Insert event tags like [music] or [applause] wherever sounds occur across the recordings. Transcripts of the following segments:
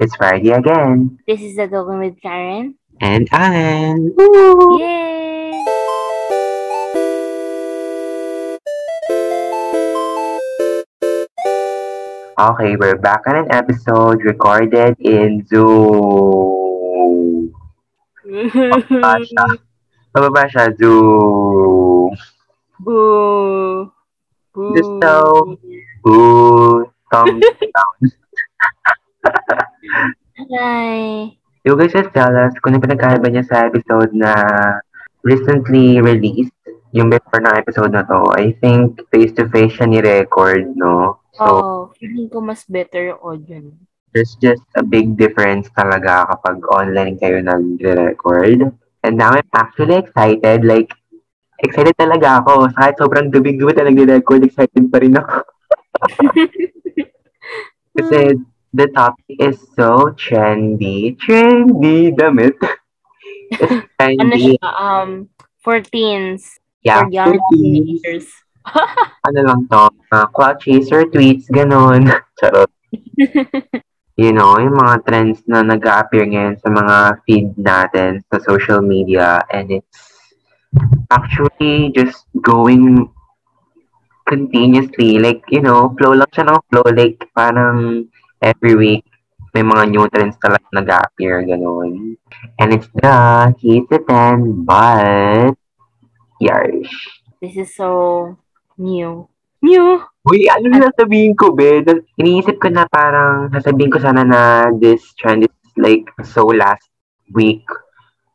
It's Friday again. This is the Talking with Karen. And Alan. Woo! Yay! Okay, we're back on an episode recorded in Zoom. Mababa siya. [laughs] Mababa siya. Zoom. Boo! Boo! Just so- Boo. Thumbs [laughs] down. Hi! You guys just tell us kung ano pinagkaiba niya sa episode na recently released. Yung before ng episode na to. I think face-to-face siya ni-record, no? So, oh, feeling ko mas better yung audio. there's just a big difference talaga kapag online kayo nag-record. And now I'm actually excited. Like, excited talaga ako. Kahit sobrang gabi-gabi talaga nag-record, excited pa rin ako. [laughs] Kasi the topic is so trendy. Trendy, damit. [laughs] It's ano trendy. siya, um, for teens. Yeah, for young 40s. teenagers. [laughs] ano lang to, uh, cloud chaser tweets, ganun. [laughs] Charot. you know, yung mga trends na nag-appear ngayon sa mga feed natin sa social media and it's actually just going continuously. Like, you know, flow lang siya ng flow. Like, parang every week may mga new trends talaga nag-appear, ganun. And it's the He's a 10, but Yarsh. This is so new. New! Uy, ano na sabihin ko, be? Iniisip ko na parang sasabihin ko sana na this trend is like so last week.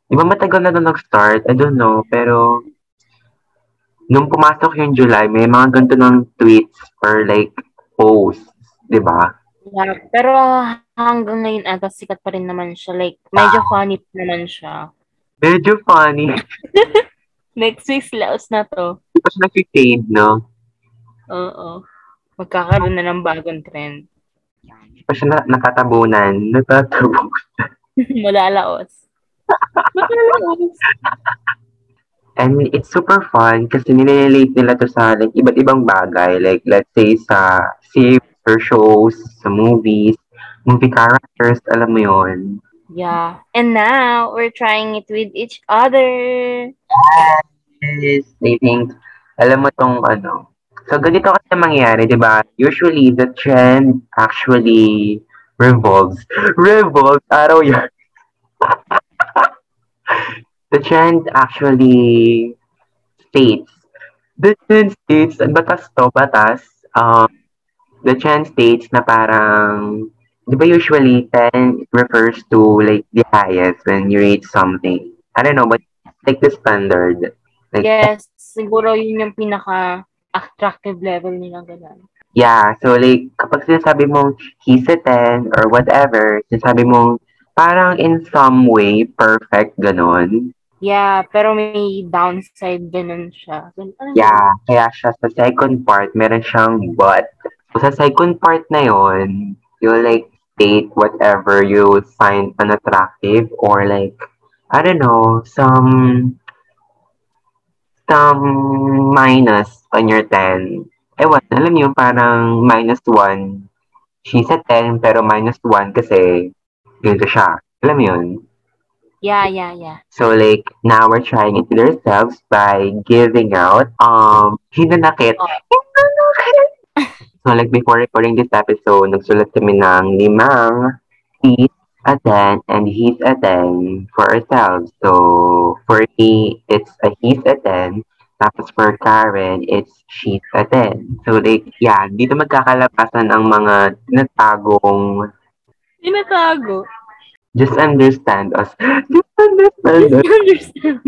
Di ba matagal na doon nag-start? I don't know. Pero nung pumasok yung July, may mga ganito ng tweets or like posts. Di ba? Yeah, pero hanggang ngayon ata sikat pa rin naman siya. Like, medyo funny pa naman siya. Medyo funny. [laughs] Next week's laos na to. Siya nag-fade, no? Oo. Magkakaroon na ng bagong trend. Siya na- nakatabunan. Nakatabunan. [laughs] Malalaos. Malalaos. And it's super fun kasi nililate nila to sa like iba't ibang bagay. Like let's say sa series or shows, sa movies, movie characters, alam mo yon. Yeah. And now, we're trying it with each other. Yes, I think, alam mo tong ano. So ganito kasi mangyayari, di ba? Usually, the trend actually revolves. [laughs] Revolves, araw yan. [laughs] the trend actually states. The trend states, batas to, batas. Um, the trend states na parang, di ba usually 10 refers to like the highest when you rate something. I don't know, but like the standard. Like, Yes, siguro yun yung pinaka-attractive level nila ganun. Yeah, so like, kapag sinasabi mong he's a 10 or whatever, sinasabi mong parang in some way perfect, ganon. Yeah, pero may downside ganun siya. Ganun, Yeah, kaya siya sa second part, meron siyang but. So, sa second part na yon, you like state whatever you find unattractive or like, I don't know, some some minus on your 10. Ewan, alam niyo, parang minus 1. She's a 10, pero minus 1 kasi ganito siya. Alam mo yun? Yeah, yeah, yeah. So like now we're trying it with ourselves by giving out um hinanakit. Oh. Hinanakit. So like before recording this episode, nagsulat kami ng limang he's a 10 and he's a 10 for ourselves. So for me, it's a he's a 10. Tapos for Karen, it's she's a 10. So like, yeah, dito magkakalapasan ang mga tinatagong Tinatago. just understand us. [laughs] Just understand us. understand.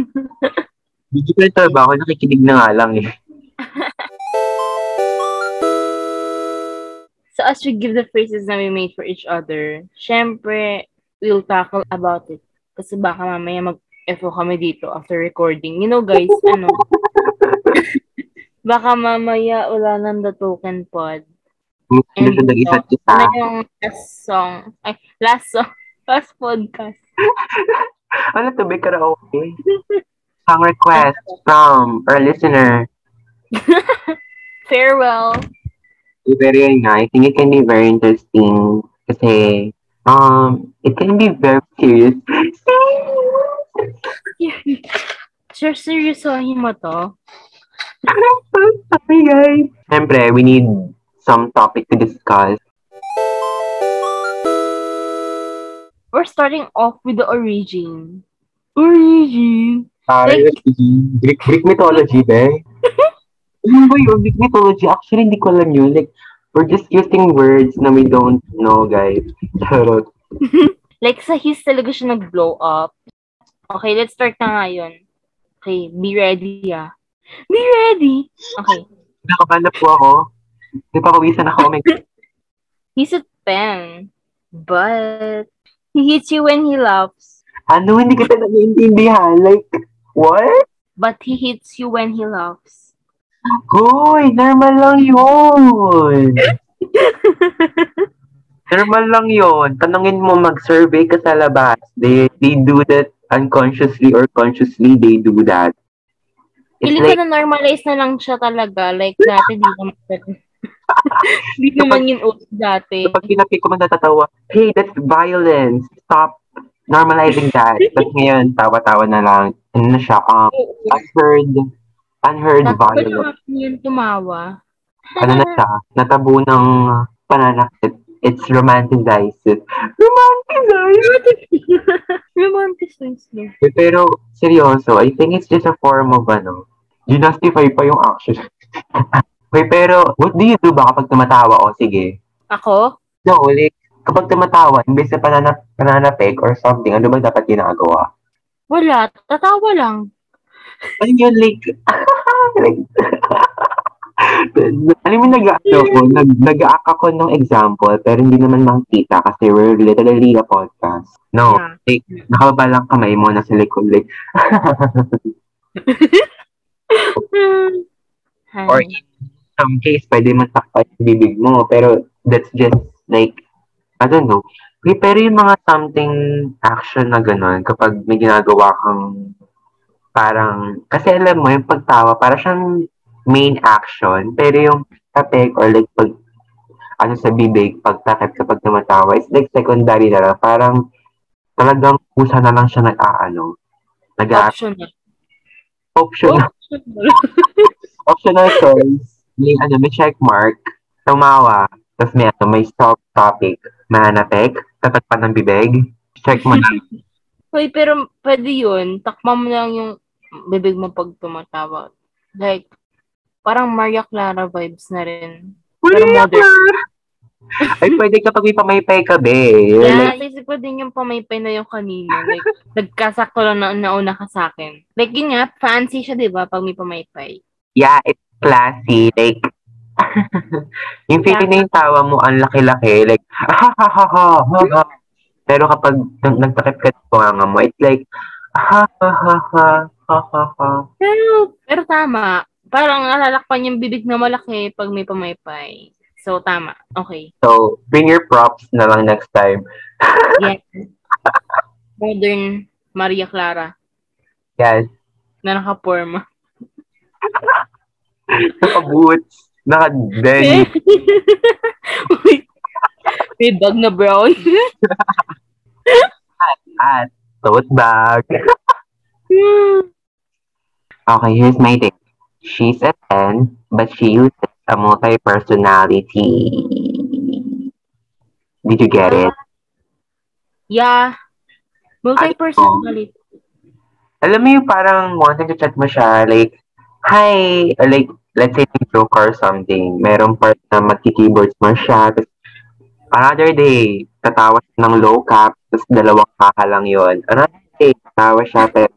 Digital trabaho, nakikinig na nga lang eh. So as we give the phrases na we made for each other, syempre, we'll tackle about it. Kasi baka mamaya mag-FO kami dito after recording. You know guys, ano, baka mamaya wala nang the token pod. Sa isa't isa. Ano yung last song? Ay, last song. [laughs] Last podcast. [laughs] Ano to, be karaoke? Song request from our listener. [laughs] Farewell. Very nga. I think it can be very interesting kasi Um, it can be very serious. [laughs] Sir, seryosohin mo to? [laughs] Sorry, guys. Siyempre, we need some topic to discuss. We're starting off with the origin. Origin. Sorry, Greek, Greek mythology, be. Ano ba yun? Greek mythology? Actually, hindi ko alam yun. Like, we're just using words na we don't know, guys. [laughs] Charot. [laughs] Like, sa his talaga siya nag-blow up. Okay, let's start na ngayon. Okay, be ready, ah. Be ready! Okay. Nakapala po ako. Napapawisan ako. Oh my God. He's a pen. But, he hits you when he laughs. Ano? Hindi kita nag-iintindihan. Like, what? But he hits you when he laughs. Hoy, normal lang yun. [laughs] normal lang yun. Tanungin mo, mag-survey ka sa labas. They, they do that unconsciously or consciously, they do that. It's Feeling like, ko na normalize na lang siya talaga. Like, dati di naman. [laughs] Di naman yun uso dati. pag pinapik ko man natatawa, hey, that's violence. Stop normalizing that. Tapos ngayon, tawa-tawa na lang. Ano na siya, um, unheard, unheard Tapos violence. ko yun tumawa. Ano na siya, natabo ng pananakit. It's romanticized. Romanticized! [laughs] Romanticize niya. Eh, Pero, seryoso, I think it's just a form of, ano, justify pa yung action. [laughs] Wait, pero, what do you do ba kapag tumatawa? O, sige. Ako? No, like, kapag tumatawa, imbes na pananap, pananapik or something, ano ba dapat ginagawa? Wala. Tatawa lang. Ano yun, like, [laughs] like, alam mo, nag-ano ko, nag, nag-aak ako ng example, pero hindi naman makikita kasi we're literally a podcast. No, Yeah. like, nakababa lang kamay mo na sa likod, like, [laughs] Hi. or in some case, pwede matakpan yung bibig mo, pero that's just, like, I don't know. Pero yung mga something action na gano'n, kapag may ginagawa kang parang, kasi alam mo, yung pagtawa, para siyang main action, pero yung tapik or like pag, ano sa bibig, pagtakip kapag tumatawa, it's like secondary na lang. Parang talagang pusa na lang siya nag-aano. nag Optional. optional, Optional. [laughs] optional choice. May, ano, may check mark, tumawa, tapos may, ano, may stop topic, mananapik, tapat pa ng bibig, check mo na. [laughs] Hoy, pero pwede yun. Takma mo lang yung bibig mo pag tumatawa. Like, parang Maria Clara vibes na rin. Pero modern. [laughs] Ay, pwede kapag may pamaypay ka, be. Like, Yeah, isip ko din yung pamaypay na yung kanina. Like, [laughs] nagkasakto lang na nauna ka sa akin. Like, yun nga, fancy siya, di ba, pag may pamaypay. yeah, it's classy. Like, [laughs] yung feeling na yung tawa mo, ang laki-laki. Like, ha ha ha ha. Pero kapag nag- nagtakip ka ng bunganga mo, it's like, ha ha ha ha. Pero, pero tama. Parang nalalakpan yung bibig na malaki pag may pamaypay. So, tama. Okay. So, bring your props na lang next time. [laughs] Yes. Modern Maria Clara Yes. na naka-forma. Naka-boots. Naka-denim. [laughs] May bag na brown. [laughs] at tote bag. Okay, here's my take. She's a 10, but she uses a multi-personality. Did you get it? yeah. Multi-personality. Alam mo yung parang wanting to chat mo siya, like, hi, or like, let's say, joke or something. Merong part na magki-keyboards mo siya, tapos another day, tatawa siya ng low cap, tapos dalawang kaka lang yun. Another day, tatawa siya, pero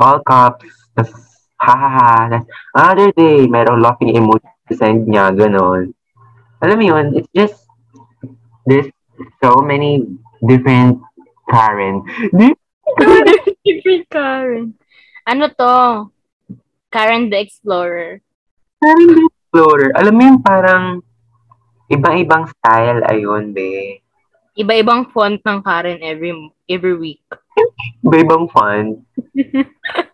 all caps, tapos ha ha ha. Another day, merong laughing emoji send niya, ganun. Alam mo yun, it's just, there's so many different Karen. [laughs] Different Karen. Ano to? Karen the Explorer. Karen the Explorer. Alam mo yung parang ibang-ibang style, ayun, be. Iba-ibang font ng Karen every every week. Iba-ibang fun. [laughs]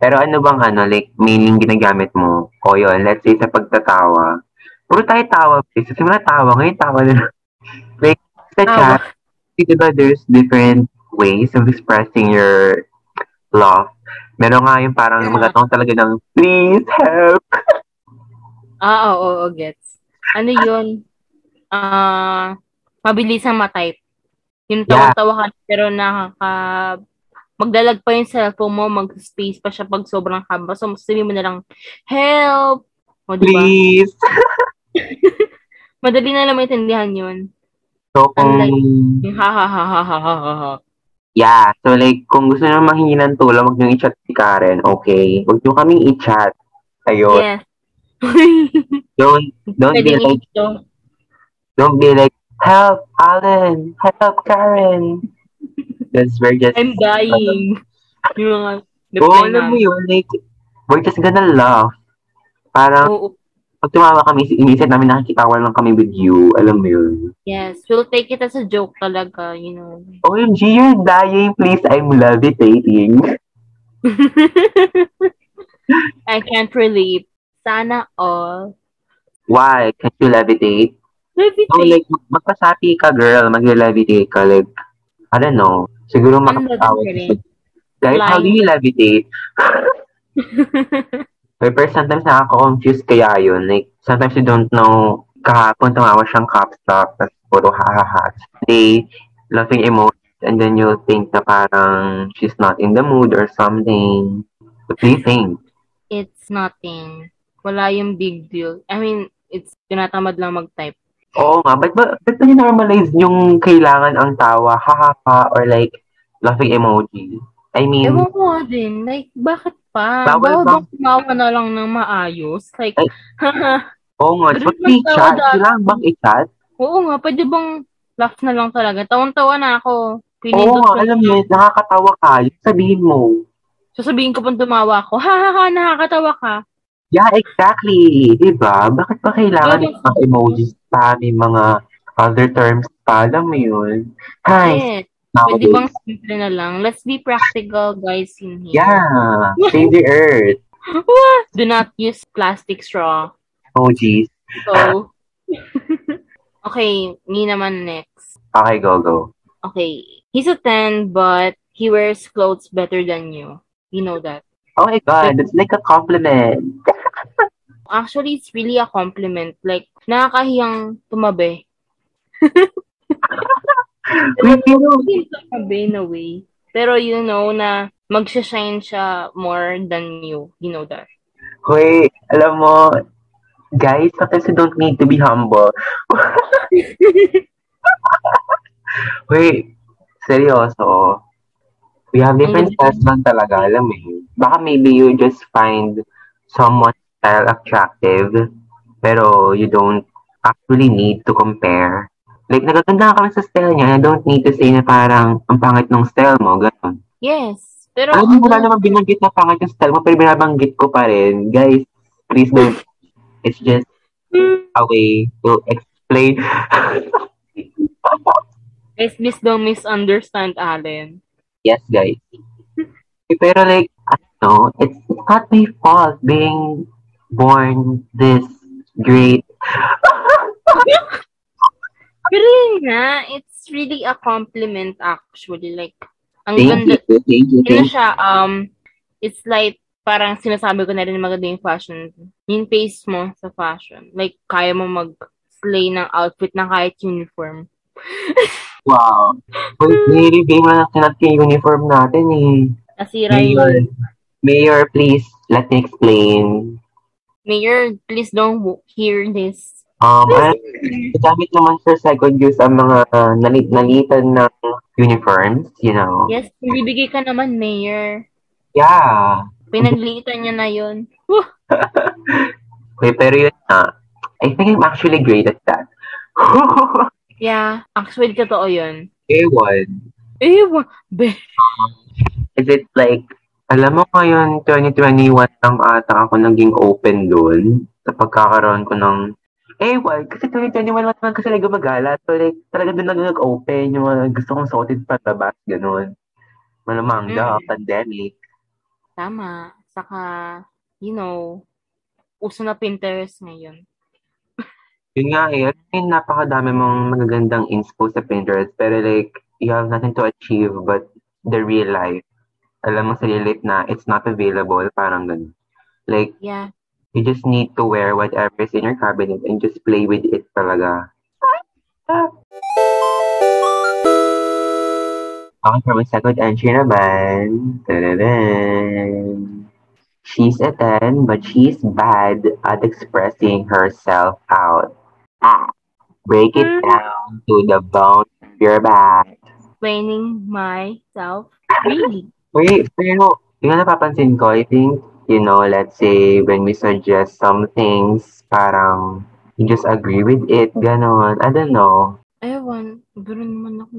Pero ano bang ano, like, mainly ginagamit mo? O yun, let's say sa pagtatawa. Puro tayo tawa, please. Kasi wala tawa. Ngayon tawa na. [laughs] like, sa chat, di ba there's different ways of expressing your love. Meron nga yung parang Ah. magatong talaga ng, please help. [laughs] Ah, oo, oo, gets. Ano yun? Ah, mabilis ang matype. Yung Yeah. tawa-tawa ka, pero nakaka maglalag pa yung cellphone mo, mag-space pa siya pag sobrang haba. So, sabihin mo na lang, help! O, diba? Please! [laughs] Madali na lang maintindihan yun. So, kung... Ha, ha, ha, ha, ha, ha, ha. Yeah, so like, kung gusto nyo mahingi ng tulong, huwag nyo i-chat si Karen, okay? Huwag nyo kaming i-chat. Ayun. Yes. [laughs] don't, don't Pwede be like, ito. don't be like, help, Alan, help, Karen. Because we're just, I'm dying. Yung mga Oo, reply alam mo yun, like, we're just gonna laugh. Parang, Oo, pag tumawa kami, inisip namin nakikitawa lang kami with you. Alam mo yun. yes. We'll take it as a joke talaga, you know. OMG, you're dying. Please, I'm levitating. [laughs] I can't relate. Sana all. Why? Can't you levitate? Oh, Levitate. like, mag- magpasapi ka, girl. Mag-levitate ka. Like, I don't know. Siguro makapatawa. ba rin? Guys, how do you levitate? [laughs] But pero sometimes nakaka-confuse kaya yun. Like, sometimes you don't know, kahapon tumawa siyang caps lock, tapos puro ha-ha-ha. They, laughing emojis, and then you think na parang she's not in the mood or something. What do you think? It's nothing. Wala yung big deal. I mean, it's tinatamad lang mag-type. Oo nga, ba't ba, ba't ba normalize yung kailangan ang tawa, ha-ha-ha, or like, laughing emoji? I mean, Ewan ko nga din. Like, bakit pa? Bawal Bawal bang tumawa na lang ng maayos? Like, Ay. oo nga, ba't may chat? Kailangan bang i-chat? oo nga, pwede bang laugh na lang talaga? Tawang-tawa na ako. Oo Pinindot nga, ko. alam mo, nakakatawa ka. Yung Sabihin mo. Sasabihin ko pang tumawa ako, ha ha ha, nakakatawa ka. Yeah, exactly. Diba? Bakit ba kailangan ng mga emojis pa, may mga other terms pa? Alam mo yun? Hi, Yes. Pwede bang simple na lang? Let's be practical, guys, in here. Yeah, [laughs] save the earth. Do not use plastic straw. Emojis. So, [laughs] okay, me naman next. Okay, go, go. Okay, he's a 10, but he wears clothes better than you. You know that. Oh my God, that's like a compliment. Actually, it's really a compliment. Like, nakakahiyang tumabi. Tumabi in a way. Pero you know na magsha-shine siya more than you. You know that. wait, alam mo, guys, sometimes you don't need to be humble. [laughs] wait, seryoso. We have different styles lang talaga, alam mo yun. Baka maybe you just find someone style attractive, pero you don't actually need to compare. Like, nagaganda ka kami sa style niya, I don't need to say na parang ang pangit ng style mo, gano'n. Yes. Pero Alam mo, wala naman binanggit na pangit yung style mo, pero binabanggit ko pa rin. Guys, please don't. It's just a way to explain. [laughs] Guys, please don't misunderstand Allen. yes, guys. Pero like, ano, it's, it's not my fault being born this great. Pero yun nga, it's really a compliment actually. Like, ang Thank ganda. you, thank you, thank you. siya, um, it's like, parang sinasabi ko na rin maganda yung fashion. Yung taste mo sa fashion. Like, kaya mo mag-slay ng outfit na kahit uniform. [laughs] Wow. Uy, nire-review mo na sinat yung uniform natin eh. Nasira Mayor, yung... Mayor, please, let me explain. Mayor, please don't hear this. Um, gamit naman sa second use ang mga uh, nalit nalitan ng uniforms, you know. Yes, bibigay ka naman, Mayor. Yeah. Pinaglitan niya na yun. [laughs] Wait, pero yun na. I think I'm actually great at that. [laughs] Yeah, actually, totoo yun. A1. Eh, wa- be. Is it like, alam mo ngayon, 2021 lang ata ako naging open dun sa pagkakaroon ko ng A1. Kasi 2021 lang naman kasi like gumagala. So like, talaga dun lang nag-open yung mga gusto kong suotin patabas, ganun. Malamang daw, Mm. pandemic. Tama. Saka, you know, uso na Pinterest ngayon. Yun nga eh, may napakadami mong magagandang inspo sa Pinterest, pero like, you have nothing to achieve but the real life. Alam mo sa real life na it's not available, parang ganun. Like, Yeah. you just need to wear whatever is in your cabinet and just play with it talaga. Okay, for my second entry naman. Tadadam. She's a 10, but she's bad at expressing herself out. Ah, break it Hmm. down to the bone of your back. Explaining myself. Really? Wait, pero yung napapansin ko, I think, you know, let's say when we suggest some things, parang you just agree with it, ganon. I don't know. Ewan. Ganun naman ako.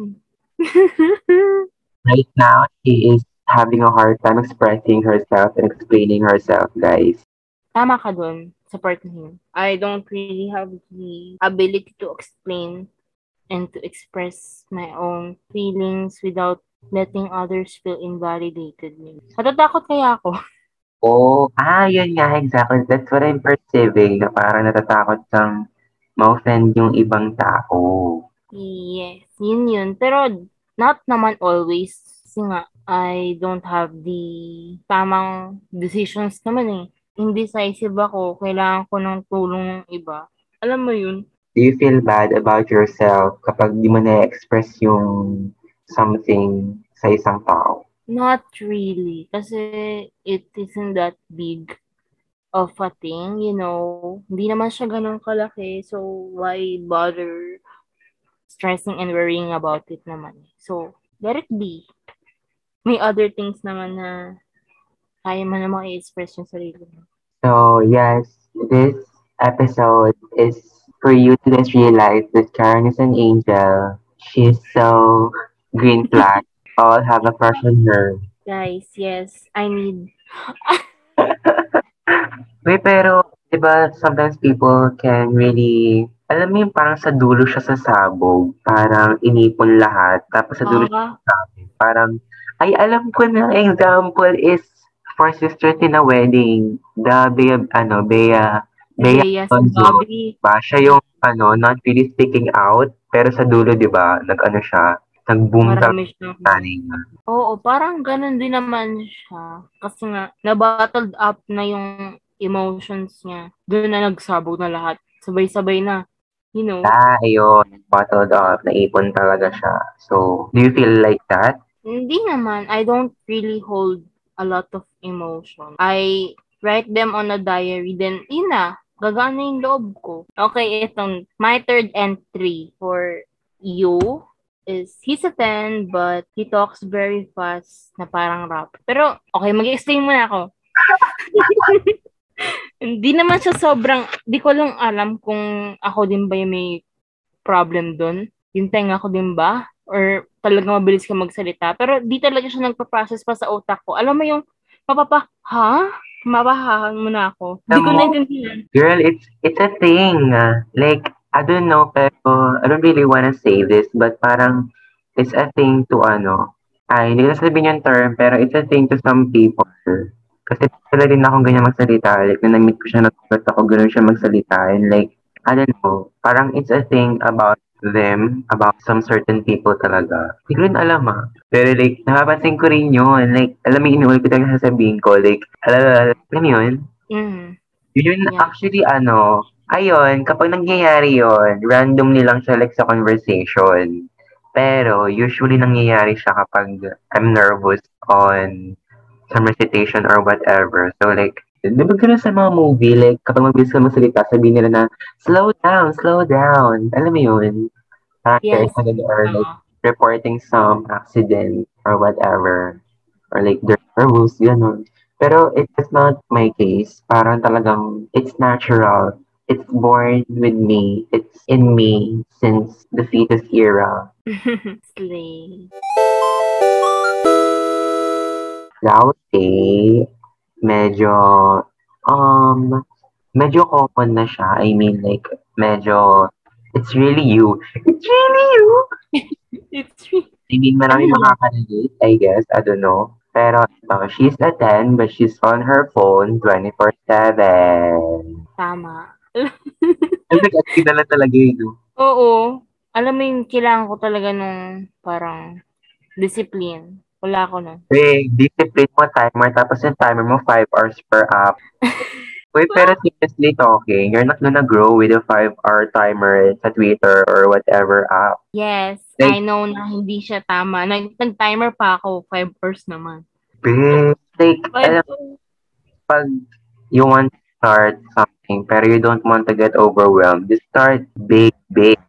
[laughs] Right now, she is having a hard time expressing herself and explaining herself, guys. Tama ka dun sa part na yun. I don't really have the ability to explain and to express my own feelings without letting others feel invalidated. Natatakot kaya ako. [laughs] Oh, ah, yun nga, exactly. That's what I'm perceiving, na parang natatakot kang ma-offend yung ibang tao. Yes, yun yun. Pero not naman always. Kasi nga, I don't have the tamang decisions naman eh. Indecisive ako. Kailangan ko ng tulong ng iba. Alam mo yun? Do you feel bad about yourself kapag di mo na-express yung something sa isang tao? Not really. Kasi it isn't that big of a thing, you know. Hindi naman siya ganun kalaki. So, why bother stressing and worrying about it naman? So, let it be. May other things naman na kaya mo namang i-express yung sarili mo. So, yes, this episode is for you to just realize that Karen is an angel. She's so green flag. All have a crush on her. Guys, yes, I need... [laughs] Wait, pero, di ba, sometimes people can really, alam mo yung parang sa dulo siya sa sabog, parang inipon lahat, tapos sa dulo siya Ah, parang, ay, alam ko na, example is, for Sisters in a Wedding, the Bea, ano, Bea, Bea Bea Bobby. ba, siya yung, ano, not really speaking out, pero sa dulo, di ba, nag-ano siya, nag-boom siyang... nanay niya. Oo, parang ganun din naman siya. Kasi nga, na-bottled up na yung emotions niya. Doon na nagsabog na lahat. Sabay-sabay na. You know? Ah, ayun, bottled up, naipon talaga siya. So, do you feel like that? Hindi naman. I don't really hold a lot of emotion. I write them on a diary. Then, yun na. Gagana yung loob ko. Okay, itong my third entry for you is he's a 10 but he talks very fast na parang rap. Pero, okay, mag-explain muna ako. [laughs] Hindi naman siya sobrang, di ko lang alam kung ako din ba yung may problem doon. Yung tenga ko din ba? Or talagang mabilis ka magsalita. Pero di talaga siya nagpa-process pa sa utak ko. Alam mo yung, mapapa, ha? Mapahahan mo na ako. Hindi ko naintindihan. Girl, it's it's a thing. Like, I don't know, pero I don't really wanna say this, but parang it's a thing to ano, ay, hindi ko sabihin yung term, pero it's a thing to some people. Kasi sila din akong ganyan magsalita. Like, nung na-meet ko siya, natutulat ako, ganun siya magsalita. And like, I don't know, parang it's a thing about them, about some certain people talaga. Hindi ko rin alam ah. Pero like, napapansin ko rin yun. Like, alam mo, inuul ko talaga sasabihin ko. Like, alam, alam yun? Mm. Yun Yeah. actually ano, ayun, kapag nangyayari yun, randomly lang siya like sa conversation. Pero usually nangyayari siya kapag I'm nervous on some recitation or whatever. So like, di ba ganun sa mga movie, like kapag mabilis ka magsalita, sabihin nila na, slow down, slow down. Alam mo yun? Parang Yes. a- or like Tama. reporting some accident or whatever. Or like they're nervous, gano'n. Pero it's not my case. Parang talagang it's natural. It's born with me. It's in me since the fetus era. [laughs] Slay. Say, medyo, um, medyo common na siya. I mean, like, medyo, it's really you. It's really you. [laughs] It's really... I mean, marami makaka-relate, I guess. I don't know. Pero, ito, she's a 10, but she's on her phone 24-7. Tama. Ay, nag-active na talaga yun, no? Oo. Alam mo yung kailangan ko talaga nung parang discipline. Wala ako nun. Eh, discipline mo timer, tapos yung timer mo 5 hours per app. [laughs] Wait, pero seriously talking, you're not gonna grow with a 5-hour timer sa Twitter or whatever app. Yes, Like- I know na hindi siya tama. Nag- Nag-timer pa ako, 5 hours naman. Bitch, like, alam, pag you want to start something, pero you don't want to get overwhelmed, just start big, big,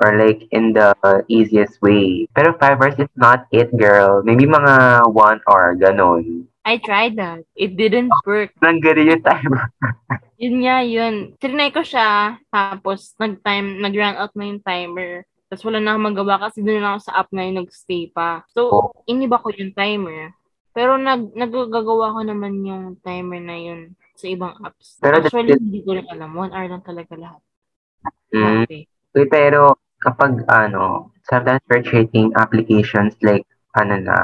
or like in the easiest way. Pero 5 hours is not it, girl. Maybe mga 1 hour, ganon. I tried that. It didn't work. Nang ganun yung timer. [laughs] Yun nga, yun. Trinay ko siya, tapos nag-time, nag-run out na yung timer. Tapos wala na akong magawa kasi doon na ako sa app na yung nag-stay pa. So, iniba ko yung timer. Pero nag nagagawa ko naman yung timer na yun sa ibang apps. Pero Actually, still- hindi ko rin alam. One hour lang talaga lahat. Mm. Dati. Uy, pero kapag ano, sometimes we're creating applications like ano na,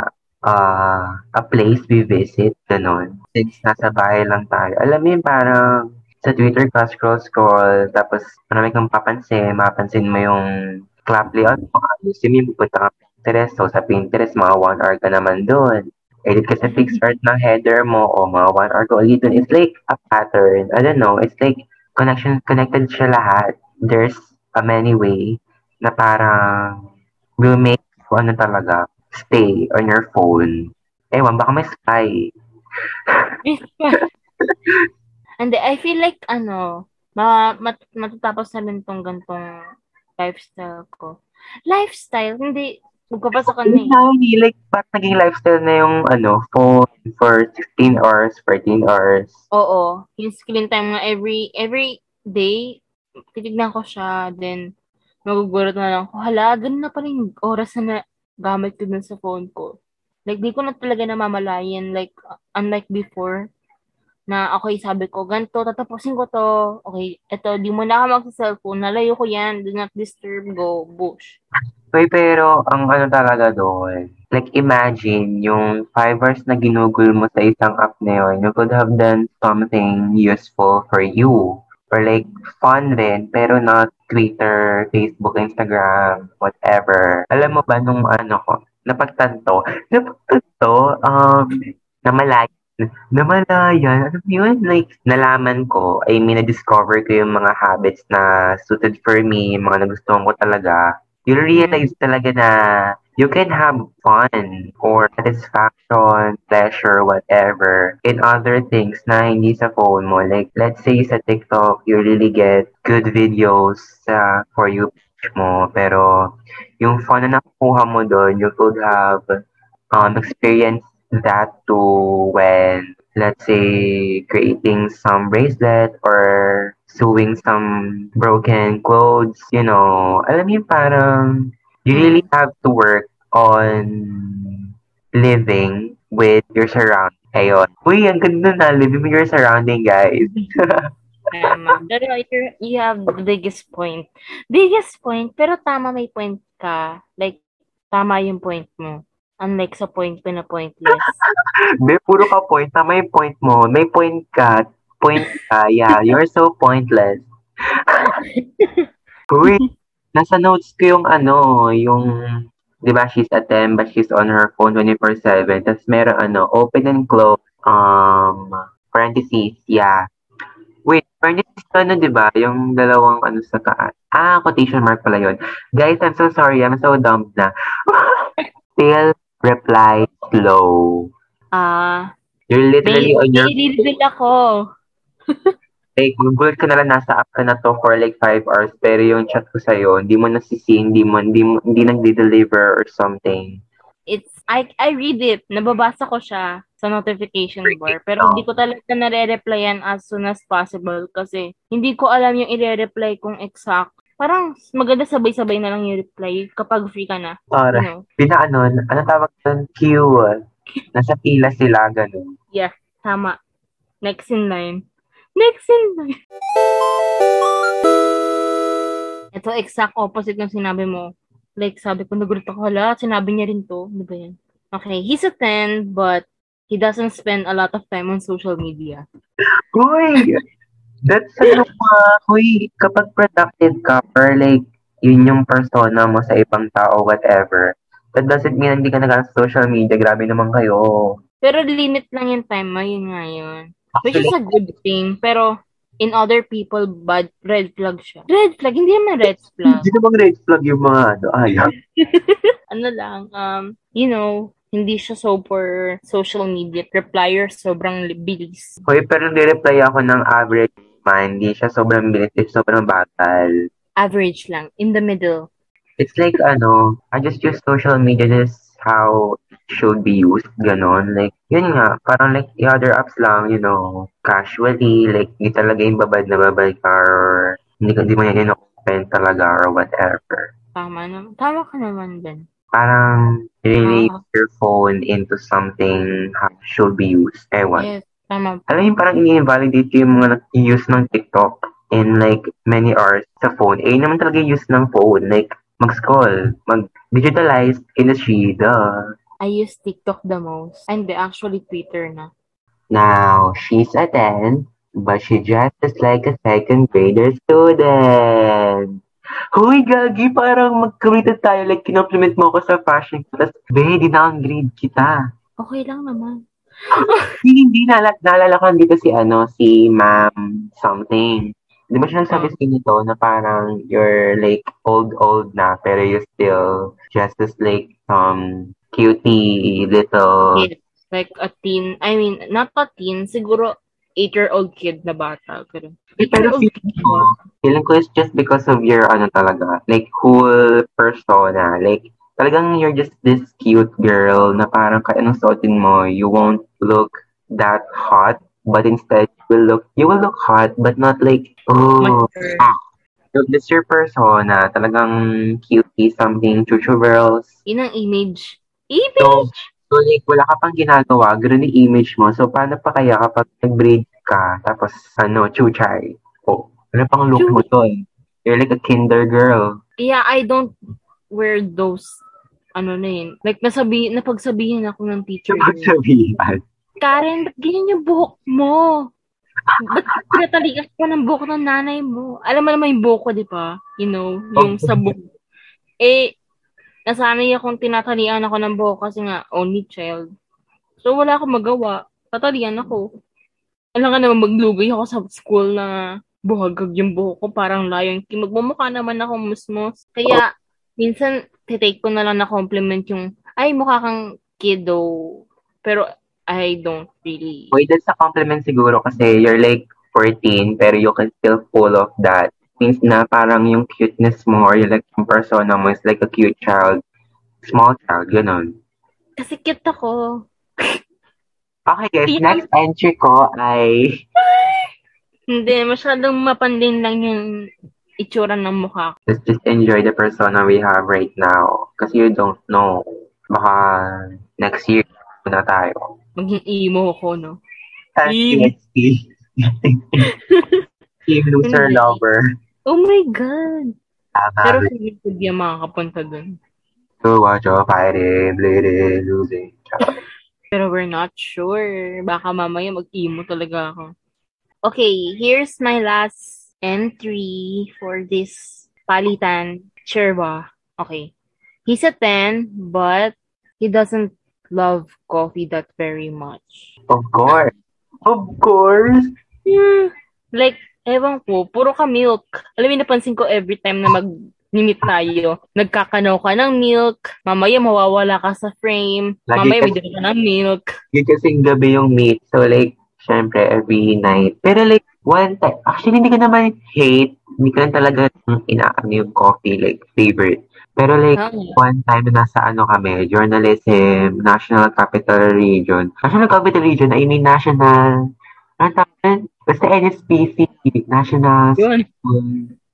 uh, a place we visit, ganon. Since nasa bahay lang tayo. Alam mo yun, parang sa Twitter ka scroll-scroll, tapos marami kang papansin, mapansin mo yung clap layout mo, ayos yun, yung pupunta ka Pinterest. So, sa Pinterest, mga one hour ka naman doon. Edit ka sa PixArt ng header mo, o mga one hour ulit doon. It's like a pattern. I don't know. It's like connection, connected siya lahat. There's a many way na parang will make you ano talaga, stay on your phone. Ewan, baka may spy. [laughs] [laughs] And I feel like, ano, ma mat matatapos na rin tong gantong lifestyle ko. Lifestyle? Hindi. Magpapasok ka na eh. Hindi, like, ba't naging lifestyle na yung, ano, phone for 16 hours, 14 hours. Oo. Yung screen time nga every, every day, titignan ko siya, then, magugulat na lang ako, hala, ganun na pala yung oras na, na gamit ko dun sa phone ko. Like, di ko na talaga namamalayan, like, unlike before, na okay, sabi ko, ganito, tatapusin ko to. Okay, eto, di mo na ako magsa-cellphone, nalayo ko yan, do not disturb, go, bush. Uy, pero ang ano talaga doon, like imagine yung 5 hours na ginugol mo sa isang app na yun, you could have done something useful for you. Or like fun rin, pero not Twitter, Facebook, Instagram, whatever. Alam mo ba nung ano ko, napagtanto, [laughs] napagtanto, um, namalayan, namalayan, ano yun? Like, nalaman ko, I mean, na-discover ko yung mga habits na suited for me, mga nagustuhan ko talaga you realize talaga na you can have fun or satisfaction, pleasure, whatever in other things na hindi sa phone mo. Like, let's say sa TikTok, you really get good videos sa For You page mo. Pero yung fun na nakukuha mo doon, you could have um, experienced that too when, let's say, creating some bracelet or sewing some broken clothes, you know, alam mo yung parang you really mm. have to work on living with your surroundings. Ayun. Uy, ang ganda na. Living with your surrounding, guys. [laughs] Tama. Pero you're, you have the biggest point. Biggest point, pero tama may point ka. Like, tama yung point mo. Unlike sa point ko na pointless. [laughs] May puro ka point. Tama yung point mo. May point ka. Point ka. Yeah, you're so pointless. [laughs] Uy, nasa notes ko yung ano, yung, di ba, she's a 10, but she's on her phone 24-7. Tapos meron ano, open and close, um, parentheses, yeah. Wait, parentheses ano, di ba? Yung dalawang ano sa taas. Ah, quotation mark pala yun. Guys, I'm so sorry. I'm so dumb na. [laughs] Still reply slow. Ah, You're literally on your Nililibig ako. Like, magulat ka na lang nasa app ka na to for like 5 hours, pero yung chat ko sa'yo, hindi mo nasisi, hindi mo, hindi, mo, hindi nagde-deliver or something. It's, I, I read it. Nababasa ko siya sa notification bar. Pero hindi ko talaga nare-replyan as soon as possible kasi hindi ko alam yung i-reply kung exact. Parang maganda sabay-sabay na lang yung reply kapag free ka na. You Para, know? pina ano, tawag doon? Queue. Nasa pila sila, ganun. Tama. Next in line. Next line. Ito, exact opposite ng sinabi mo. Like, sabi ko, nagulat ako, hala, sinabi niya rin to. Ano ba yan? Okay, he's a 10, but he doesn't spend a lot of time on social media. Uy! That's ano pa, huy, kapag productive ka or like, yun yung persona mo sa ibang tao, whatever, that doesn't mean hindi ka nag social media. Grabe naman kayo. Pero limit lang yung time mo, yun nga yun. Which is a good thing. Pero, in other people, bad, red flag siya. Red flag? Hindi naman red flag. Hindi naman red flag yung mga ano, ayaw. [laughs] ano lang, um, you know, hindi siya super social media replier, sobrang bilis. Hoy, pero nire-reply ako ng average man. Hindi siya sobrang bilis, sobrang bagal. Average lang, in the middle. It's like, ano, I just use social media just how should be used, ganon. Like, yun nga, parang like the other apps lang, you know, casually, like, hindi talaga yung babad na babad ka or hindi, hindi mo yan open talaga or whatever. Tama naman. Tama ka naman din. Parang really Ah. use your phone into something should be used. Ewan. Yes, tama. Alam yung parang ini-invalidate yung mga nag-use ng TikTok in like many hours sa phone. Eh, naman talaga yung use ng phone. Like, mag-scroll, mag-digitalize industry, duh. I use TikTok the most. And the actually Twitter na. Now, she's a 10, but she dresses like a second grader student. Huy, gagi, parang mag-committed tayo. Like, kinoplement mo ako sa fashion ko. Tapos, be, di-downgrade kita. Okay lang naman. [laughs] Hindi. Nala- naalala ko dito si, ano, si ma'am something. Di ba siya nagsabi sa nito na parang you're like old, old na, pero you still just as like um cutie little Yes. Like a teen. I mean, not a teen. Siguro 8-year-old kid na bata. Pero, Pero 8-year-old feeling ko, feeling ko it's just because of your ano talaga, like cool persona. Like talagang you're just this cute girl na parang kahit anong suotin mo, you won't look that hot, but instead you will look you will look hot but not like oh. So, this your persona, talagang cutie, something, chuchu girls. Yun ang image. So, Image! so like, wala ka pang ginagawa, ganoon yung image mo. So, paano pa kaya kapag nag-braid ka, tapos, ano, chuchay? Oh, ano pang look mo doon? You're like a kinder girl. Yeah, I don't wear those ano na yun. Like, nasabi, napagsabihin ako ng teacher. Yun. sabihan? Karen, ba't ganyan yung buhok mo? Ba't pinatalikas ka ng buhok ng nanay mo? Alam mo naman yung buhok ko, di ba? You know, yung sa buhok. Eh, nasanay akong tinatalian ako ng buhok kasi nga, only child. So, wala akong magawa. Tatalian ako. Alam ka naman, maglugay ako sa school na buhagag yung buhok ko, parang King. Magmumukha naman ako musmos. Kaya, minsan, titake ko na lang na compliment yung, ay, mukha kang kiddo. Pero, I don't really. Wait, that's a compliment siguro kasi you're like 14 pero you can still full of that. Means na parang yung cuteness mo or yung like yung persona mo is like a cute child. Small child, ganun. Kasi cute ako. [laughs] Okay guys, Yeah. next entry ko ay [laughs] Hindi, masyadong mapandin lang yung itsura ng mukha ko. let's just enjoy the persona we have right now. Kasi you don't know. Baka next year na tayo. Maging emo ko, no? Team [laughs] Team loser lover. Oh my God! Tama. Pero feeling ko di makakapunta dun. So watch your fighting, bleeding, losing. Pero we're not sure. Baka mamaya mag-emo talaga ako. Okay, here's my last entry for this palitan. Ba? Okay. He's a 10, but he doesn't love coffee that very much. Of course. Of course. Hmm, like, ewan ko, puro ka milk. Alam mo, napansin ko every time na mag meet tayo, nagkakanaw ka ng milk, mamaya mawawala ka sa frame, Lagi mamaya ka- may ka ng milk. Yun kasing gabi yung meet. So like, syempre, every night. Pero like, one time, actually hindi ko naman hate. Hindi ko lang talaga inaano yung coffee, like, favorite. Pero like, Ah, one time na nasa ano kami, journalism, National Capital Region. National Capital Region, I mean National, ano tawag? Basta NSPC, National yun. School.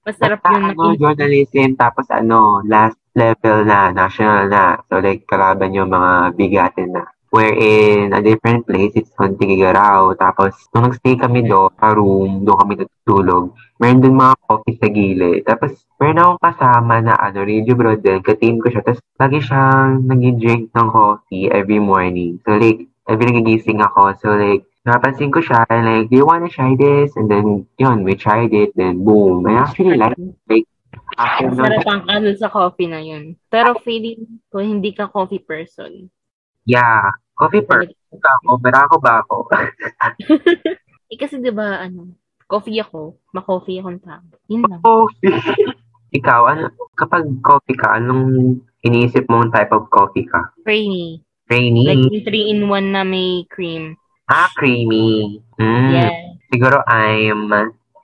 Masarap Basta yun. ano, journalism, tapos ano, last level na, national na. So like, kalaban yung mga bigatin na. Wherein, a different place, it's Hontigigaraw. Tapos, nung nag-stay kami doon, sa room, doon kami natutulog, meron doon mga coffee sa gilid. Tapos, meron akong kasama na, ano, radio bro din, ka-team ko siya. Tapos, lagi siyang nag-drink ng coffee every morning. So like, every nagigising ako. So like, napansin ko siya, and like, do you wanna try this? And then, yun, we tried it, then boom. I actually like, like, after nun, Masarap ang ano sa coffee na yun. Pero feeling ko hindi ka coffee person. yeah, coffee per ka ako, barako ba ako? [laughs] Eh kasi 'di ba ano, coffee ako, ma-coffee akong tao. Yun lang. coffee. [laughs] Ikaw, ano, kapag coffee ka, anong iniisip mong type of coffee ka? Creamy. Rainy? Like yung 3-in-1 na may cream. Ah, creamy. Mm. Yeah. Siguro I'm,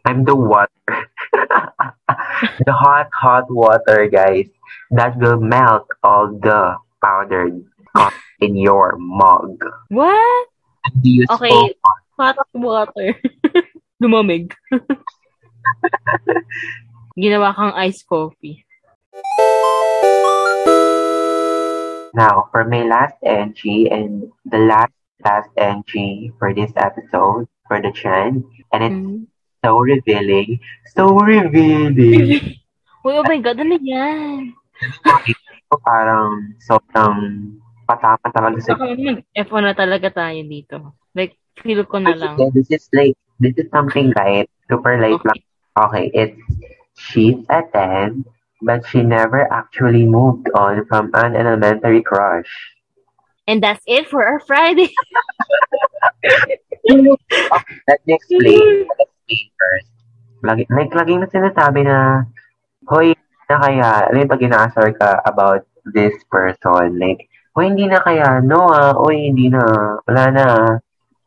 I'm the water. [laughs] the hot, hot water, guys. That will melt all the powdered coffee in your mug. What? Okay. Hot water. [laughs] Lumamig. [laughs] Ginawa kang iced coffee. Now, for my last entry and the last last entry for this episode for the trend, and it's Mm. so revealing, so revealing. [laughs] Uy, oh my God, ano yan? so, parang sobrang patama talaga sa Baka mag-F1 na talaga tayo dito. Like, feel ko na lang. This is like this is something light, super light Okay. lang. Okay, it's she's a 10, but she never actually moved on from an elementary crush. And that's it for our Friday. Let me explain. Let me explain first. Lagi, like, laging na sinasabi na, hoy, na kaya, ano yung pag ina-answer ka about this person? Like, hoy, hindi na kaya, no ah, hoy, hindi na, wala na.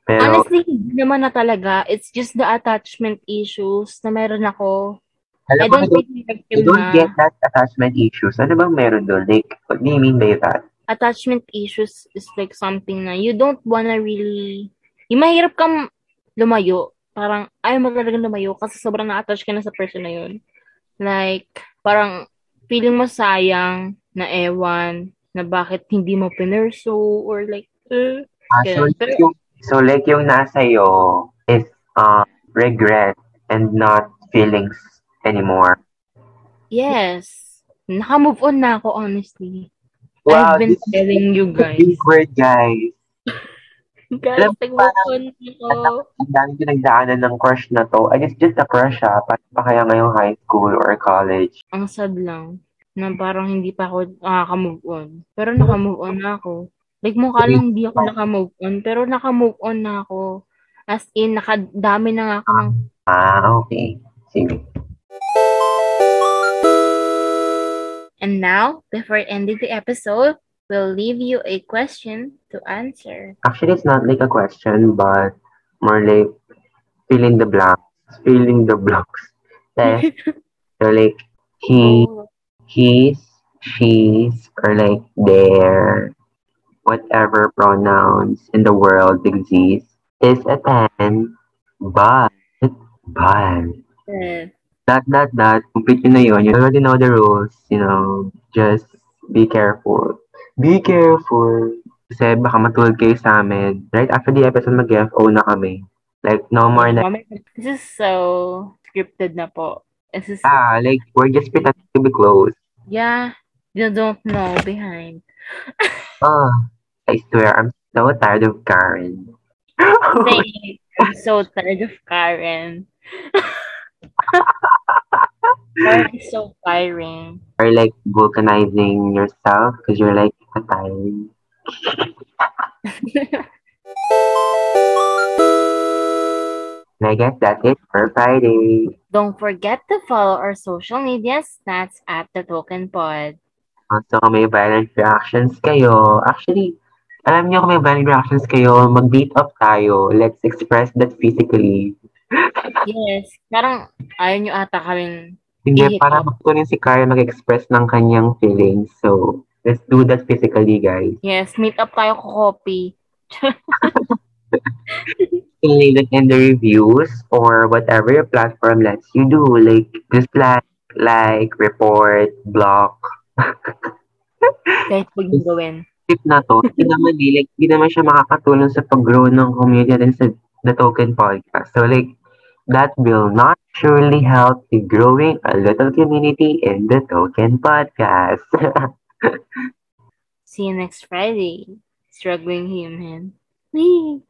Pero, Honestly, hindi naman na talaga. It's just the attachment issues na meron ako. alam I don't I don't, I don't get that attachment issues. Ano bang meron doon? Like, what do you mean by that? Attachment issues is like something na you don't wanna really, yung mahirap kang lumayo. Parang ayaw mo talagang lumayo kasi sobrang na-attach ka na sa person na yun. Like, parang feeling mo sayang na ewan na bakit hindi mo pinurso or like, eh, Ah, so. Pero- yung, so, like, yung nasa iyo is uh, regret and not feelings anymore. yes. Naka-move on na ako, honestly. Wow, I've been telling you guys. big word, guys. [laughs] Guys, Alam on ako. Ang dami pinagdaanan ng crush na to. I guess just a crush ha. Paano pa kaya ngayong high school or college? Ang sad lang na parang hindi pa ako nakaka-move on. Pero naka-move on na ako. Like, mukha lang hindi ako naka-move on. Pero naka-move on na ako. As in, nakadami na nga ako ng... Ah, okay. Sige. Now, before ending the episode, we'll leave you a question to answer. Actually, it's not like a question, but more like fill in the blanks. Filling the blanks. [laughs] Eh, so like, he, Oh, he's, she's, or like their, whatever pronouns in the world exist, is a 10, but, but, eh, that, that, that, complete na yun. You already know the rules, you know, just be careful. Be careful. Kasi baka matulog kayo sa amin. Right after the episode, mag-FO na kami. Like, no more na, This is so scripted na po. This is, ah, like, we're just pretending to be close. yeah, you don't know behind. [laughs] Ah, I swear, I'm so tired of Karen. [laughs] Say, I'm so tired of Karen. [laughs] Karen is so tiring. or like vulcanizing yourself because you're like tiring. [laughs] And I guess that's it for Friday. Don't forget to follow our social media stats at the Token Pod. So kung may violent reactions kayo, actually, alam niyo kung may violent reactions kayo, mag-beat up tayo. Let's express that physically. Yes, parang ayaw nyo ata kaming Hindi, Ihip para up. matutunin si Kaya mag-express ng kanyang feelings. So, let's do that physically, guys. Yes, meet up tayo ko copy. it [laughs] in the reviews or whatever your platform lets you do. Like, just like, like, report, block. Kahit nyo gawin. Tip na to, hindi naman, eh, like, hindi naman siya makakatulong sa pag-grow ng community natin sa The Token Podcast. So, like, that will not surely help the growing a little community in The Token Podcast. [laughs] See you next Friday. Struggling human. Whee!